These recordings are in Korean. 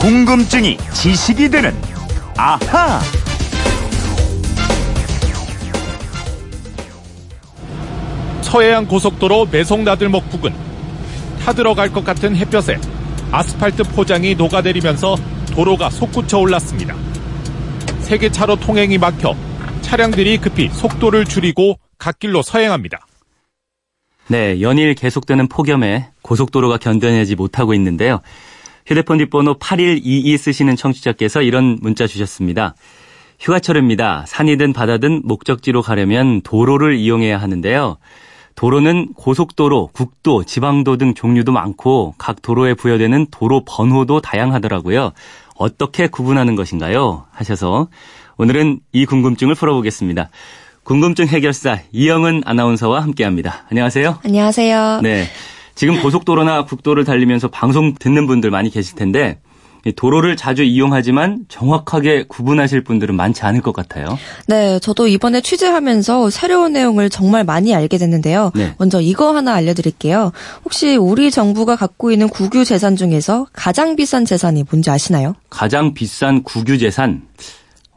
궁금증이 지식이 되는 아하. 서해안 고속도로 매송나들목 부근 타들어갈 것 같은 햇볕에 아스팔트 포장이 녹아내리면서 도로가 솟구쳐 올랐습니다. 세계 차로 통행이 막혀 차량들이 급히 속도를 줄이고 갓길로 서행합니다. 네, 연일 계속되는 폭염에 고속도로가 견뎌내지 못하고 있는데요. 휴대폰 뒷번호 8122 쓰시는 청취자께서 이런 문자 주셨습니다. 휴가철입니다. 산이든 바다든 목적지로 가려면 도로를 이용해야 하는데요. 도로는 고속도로, 국도, 지방도 등 종류도 많고 각 도로에 부여되는 도로 번호도 다양하더라고요. 어떻게 구분하는 것인가요? 하셔서 오늘은 이 궁금증을 풀어보겠습니다. 궁금증 해결사 이영은 아나운서와 함께합니다. 안녕하세요. 안녕하세요. 네. 지금 고속도로나 국도를 달리면서 방송 듣는 분들 많이 계실 텐데 도로를 자주 이용하지만 정확하게 구분하실 분들은 많지 않을 것 같아요. 네, 저도 이번에 취재하면서 새로운 내용을 정말 많이 알게 됐는데요. 네. 먼저 이거 하나 알려드릴게요. 혹시 우리 정부가 갖고 있는 국유 재산 중에서 가장 비싼 재산이 뭔지 아시나요? 가장 비싼 국유 재산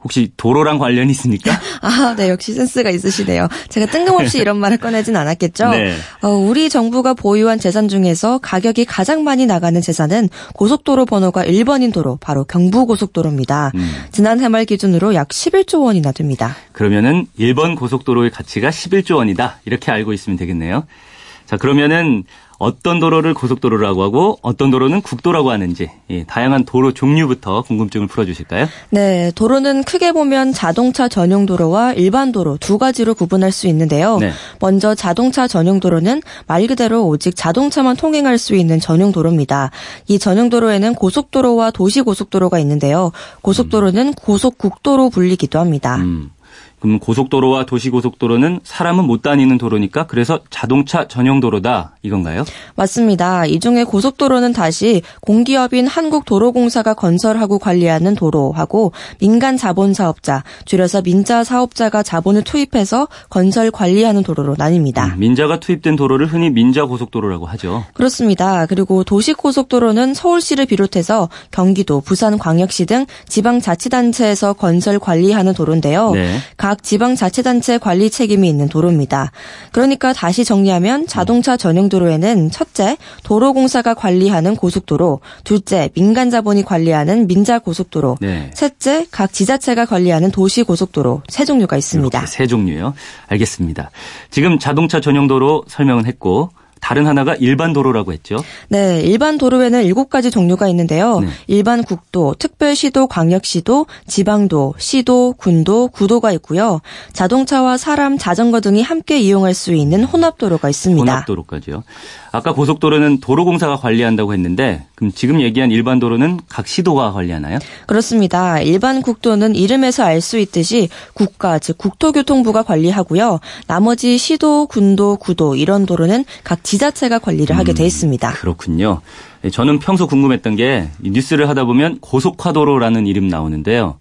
혹시 도로랑 관련이 있습니까? 아, 네, 역시 센스가 있으시네요. 제가 뜬금없이 이런 말을 꺼내진 않았겠죠? 네. 어, 우리 정부가 보유한 재산 중에서 가격이 가장 많이 나가는 재산은 고속도로 번호가 1번인 도로, 바로 경부고속도로입니다. 음. 지난 해 말 기준으로 약 11조 원이나 됩니다. 그러면은 1번 고속도로의 가치가 11조 원이다. 이렇게 알고 있으면 되겠네요. 자, 그러면은 어떤 도로를 고속도로라고 하고 어떤 도로는 국도라고 하는지 예, 다양한 도로 종류부터 궁금증을 풀어주실까요? 네, 도로는 크게 보면 자동차 전용 도로와 일반 도로 두 가지로 구분할 수 있는데요. 네. 먼저 자동차 전용 도로는 말 그대로 오직 자동차만 통행할 수 있는 전용 도로입니다. 이 전용 도로에는 고속도로와 도시 고속도로가 있는데요. 고속도로는 고속국도로 불리기도 합니다. 음. 그럼 고속도로와 도시고속도로는 사람은 못 다니는 도로니까 그래서 자동차 전용 도로다 이건가요? 맞습니다. 이 중에 고속도로는 다시 공기업인 한국도로공사가 건설하고 관리하는 도로하고 민간 자본 사업자, 줄여서 민자 사업자가 자본을 투입해서 건설 관리하는 도로로 나뉩니다. 음, 민자가 투입된 도로를 흔히 민자 고속도로라고 하죠. 그렇습니다. 그리고 도시고속도로는 서울시를 비롯해서 경기도, 부산 광역시 등 지방 자치단체에서 건설 관리하는 도로인데요. 네. 각 지방자치단체 관리 책임이 있는 도로입니다. 그러니까 다시 정리하면 자동차 전용 도로에는 첫째, 도로공사가 관리하는 고속도로, 둘째, 민간 자본이 관리하는 민자 고속도로, 네. 셋째, 각 지자체가 관리하는 도시 고속도로 세 종류가 있습니다. 세 종류요. 알겠습니다. 지금 자동차 전용 도로 설명은 했고 다른 하나가 일반 도로라고 했죠. 네, 일반 도로에는 일곱 가지 종류가 있는데요. 네. 일반 국도, 특별시도, 광역시도, 지방도, 시도, 군도, 구도가 있고요. 자동차와 사람, 자전거 등이 함께 이용할 수 있는 혼합도로가 있습니다. 혼합도로까지요. 아까 고속도로는 도로공사가 관리한다고 했는데 그럼 지금 얘기한 일반 도로는 각 시도가 관리하나요? 그렇습니다. 일반 국도는 이름에서 알 수 있듯이 국가, 즉 국토교통부가 관리하고요. 나머지 시도, 군도, 구도 이런 도로는 각 지자체가 관리를 하게 돼 있습니다. 그렇군요. 예, 저는 평소 궁금했던 게이 뉴스를 하다 보면 고속화도로라는 이름 나오는데요.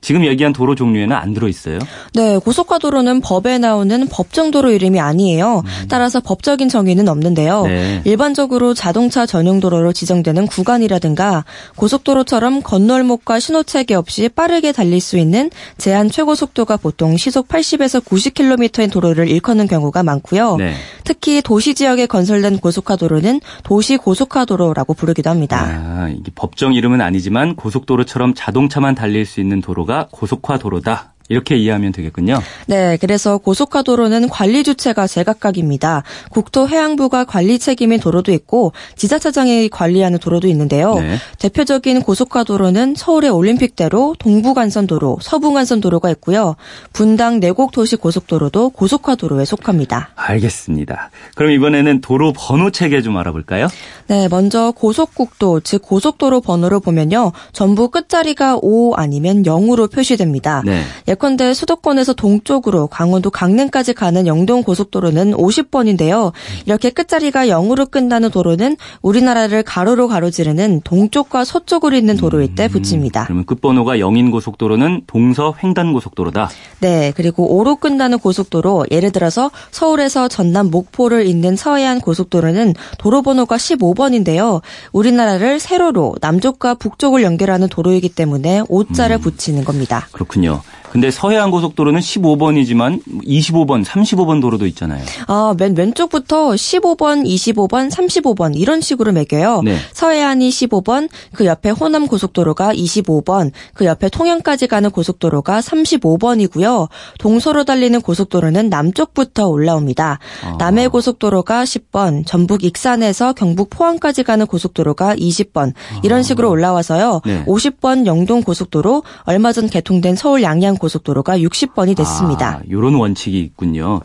지금 얘기한 도로 종류에는 안 들어 있어요. 네, 고속화도로는 법에 나오는 법정도로 이름이 아니에요. 따라서 법적인 정의는 없는데요. 네. 일반적으로 자동차 전용 도로로 지정되는 구간이라든가 고속도로처럼 건널목과 신호체계 없이 빠르게 달릴 수 있는 제한 최고 속도가 보통 시속 80에서 90km인 도로를 일컫는 경우가 많고요. 네. 특히 도시 지역에 건설된 고속화도로는 도시 고속화도로라고 부르기도 합니다. 아, 이게 법정 이름은 아니지만 고속도로처럼 자동차만 달릴 수 있는 도로가 고속화도로다. 이렇게 이해하면 되겠군요. 네, 그래서 고속화도로는 관리 주체가 제각각입니다. 국토해양부가 관리 책임인 도로도 있고 지자체장이 관리하는 도로도 있는데요. 네. 대표적인 고속화도로는 서울의 올림픽대로, 동부간선도로, 서부간선도로가 있고요. 분당 내곡도시 고속도로도 고속화도로에 속합니다. 알겠습니다. 그럼 이번에는 도로 번호 체계 좀 알아볼까요? 네, 먼저 고속국도, 즉 고속도로 번호를 보면요. 전부 끝자리가 5 아니면 0으로 표시됩니다. 네. 예컨대 수도권에서 동쪽으로 강원도 강릉까지 가는 영동 고속도로는 50번인데요. 이렇게 끝자리가 0으로 끝나는 도로는 우리나라를 가로로 가로지르는 동쪽과 서쪽으로 있는 도로일 때 붙입니다. 그러면 끝번호가 0인 고속도로는 동서 횡단 고속도로다. 네, 그리고 5로 끝나는 고속도로, 예를 들어서 서울에서 전남 목포를 잇는 서해안 고속도로는 도로 번호가 15번 인데요. 우리나라를 세로로 남쪽과 북쪽을 연결하는 도로이기 때문에 5자를 붙이는 겁니다. 그렇군요. 근데 서해안 고속도로는 15번이지만 25번, 35번 도로도 있잖아요. 아, 맨 왼쪽부터 15번, 25번, 35번 이런 식으로 매겨요. 네. 서해안이 15번, 그 옆에 호남 고속도로가 25번, 그 옆에 통영까지 가는 고속도로가 35번이고요. 동서로 달리는 고속도로는 남쪽부터 올라옵니다. 아. 남해 고속도로가 10번, 전북 익산에서 경북 포항까지 가는 고속도로가 20번 이런 식으로 올라와서요. 네. 50번 영동 고속도로, 얼마 전 개통된 서울 양양 고속도로가 60번이 됐습니다. 아, 요런 원칙이 있군요.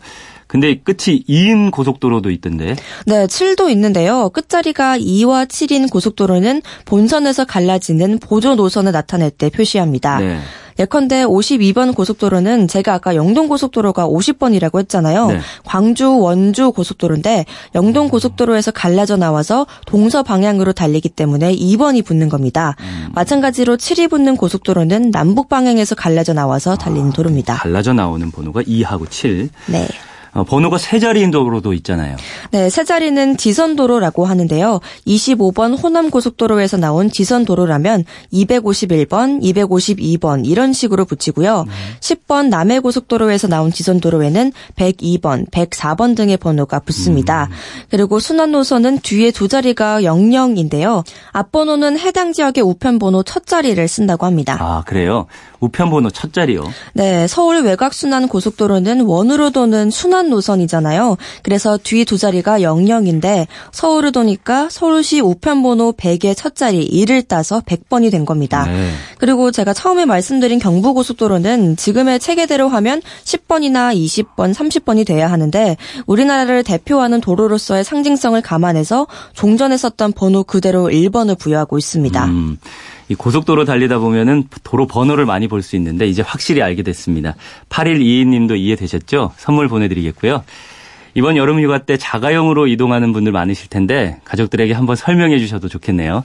근데 끝이 2인 고속도로도 있던데. 네, 7도 있는데요. 끝자리가 2와 7인 고속도로는 본선에서 갈라지는 보조 노선을 나타낼 때 표시합니다. 네. 예컨대 52번 고속도로는 제가 아까 영동 고속도로가 50번이라고 했잖아요. 네. 광주 원주 고속도로인데 영동 고속도로에서 갈라져 나와서 동서 방향으로 달리기 때문에 2번이 붙는 겁니다. 음. 마찬가지로 7이 붙는 고속도로는 남북 방향에서 갈라져 나와서 달리는 도로입니다. 갈라져 나오는 번호가 2하고 7. 네. 어, 번호가 세 자리인 도로도 있잖아요. 네, 세 자리는 지선 도로라고 하는데요. 25번 호남 고속도로에서 나온 지선 도로라면 251번, 252번 이런 식으로 붙이고요. 10번 남해 고속도로에서 나온 지선 도로에는 102번, 104번 등의 번호가 붙습니다. 그리고 순환 노선은 뒤에 두 자리가 00인데요. 앞번호는 해당 지역의 우편 번호 첫 자리를 쓴다고 합니다. 아, 그래요? 우편 번호 첫 자리요. 네, 서울 외곽순환 고속도로는 원으로 도는 순환 노선이잖아요. 그래서 뒤 두 자리가 00인데 서울을 도니까 서울시 우편번호 100의 첫 자리 1을 따서 100번이 된 겁니다. 네. 그리고 제가 처음에 말씀드린 경부고속도로는 지금의 체계대로 하면 10번이나 20번, 30번이 돼야 하는데 우리나라를 대표하는 도로로서의 상징성을 감안해서 종전에 썼던 번호 그대로 1번을 부여하고 있습니다. 음, 이 고속도로 달리다 보면은 도로 번호를 많이 볼 수 있는데 이제 확실히 알게 됐습니다. 8122님도 이해되셨죠? 선물 보내드리겠고요. 이번 여름 휴가 때 자가용으로 이동하는 분들 많으실 텐데 가족들에게 한번 설명해 주셔도 좋겠네요.